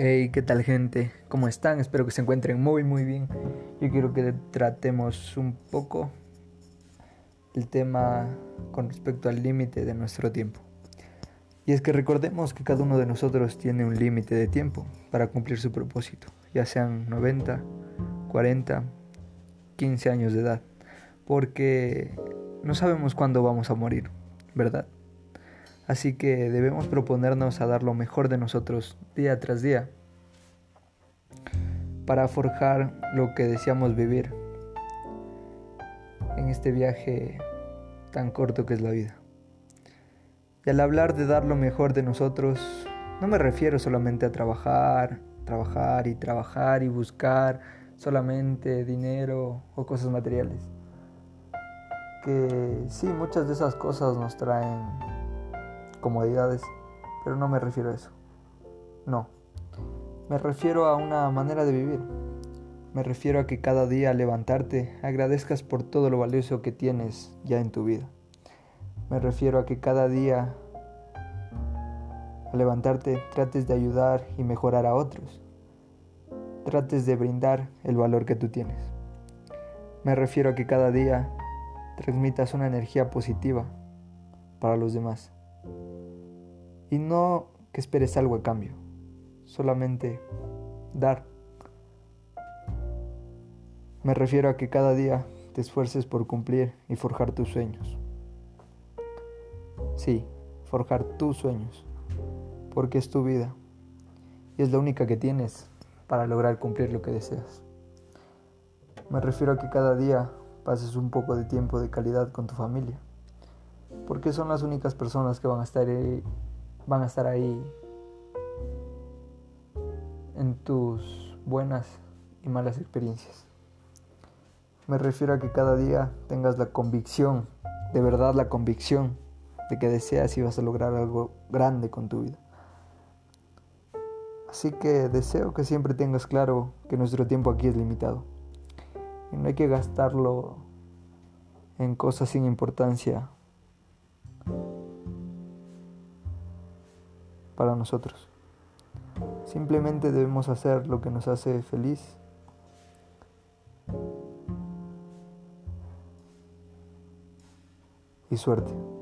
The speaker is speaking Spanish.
Hey, ¿qué tal gente? ¿Cómo están? Espero que se encuentren muy muy bien. Yo quiero que tratemos un poco el tema con respecto al límite de nuestro tiempo. Y es que recordemos que cada uno de nosotros tiene un límite de tiempo para cumplir su propósito, ya sean 90, 40, 15 años de edad, porque no sabemos cuándo vamos a morir, ¿verdad? Así que debemos proponernos a dar lo mejor de nosotros día tras día para forjar lo que deseamos vivir en este viaje tan corto que es la vida. Y al hablar de dar lo mejor de nosotros, no me refiero solamente a trabajar, trabajar y trabajar y buscar solamente dinero o cosas materiales. Que sí, muchas de esas cosas nos traen comodidades, pero no me refiero a eso. No. Me refiero a una manera de vivir. Me refiero a que cada día al levantarte agradezcas por todo lo valioso que tienes ya en tu vida. Me refiero a que cada día al levantarte trates de ayudar y mejorar a otros. Trates de brindar el valor que tú tienes. Me refiero a que cada día transmitas una energía positiva para los demás. Y no que esperes algo a cambio, solamente dar. Me refiero a que cada día te esfuerces por cumplir y forjar tus sueños. Sí, forjar tus sueños, porque es tu vida y es la única que tienes para lograr cumplir lo que deseas. Me refiero a que cada día pases un poco de tiempo de calidad con tu familia porque son las únicas personas que van a estar ahí, van a estar ahí en tus buenas y malas experiencias. Me refiero a que cada día tengas la convicción, de verdad la convicción, de que deseas y vas a lograr algo grande con tu vida. Así que deseo que siempre tengas claro que nuestro tiempo aquí es limitado. Y no hay que gastarlo en cosas sin importancia para nosotros. Simplemente debemos hacer lo que nos hace feliz. Y suerte.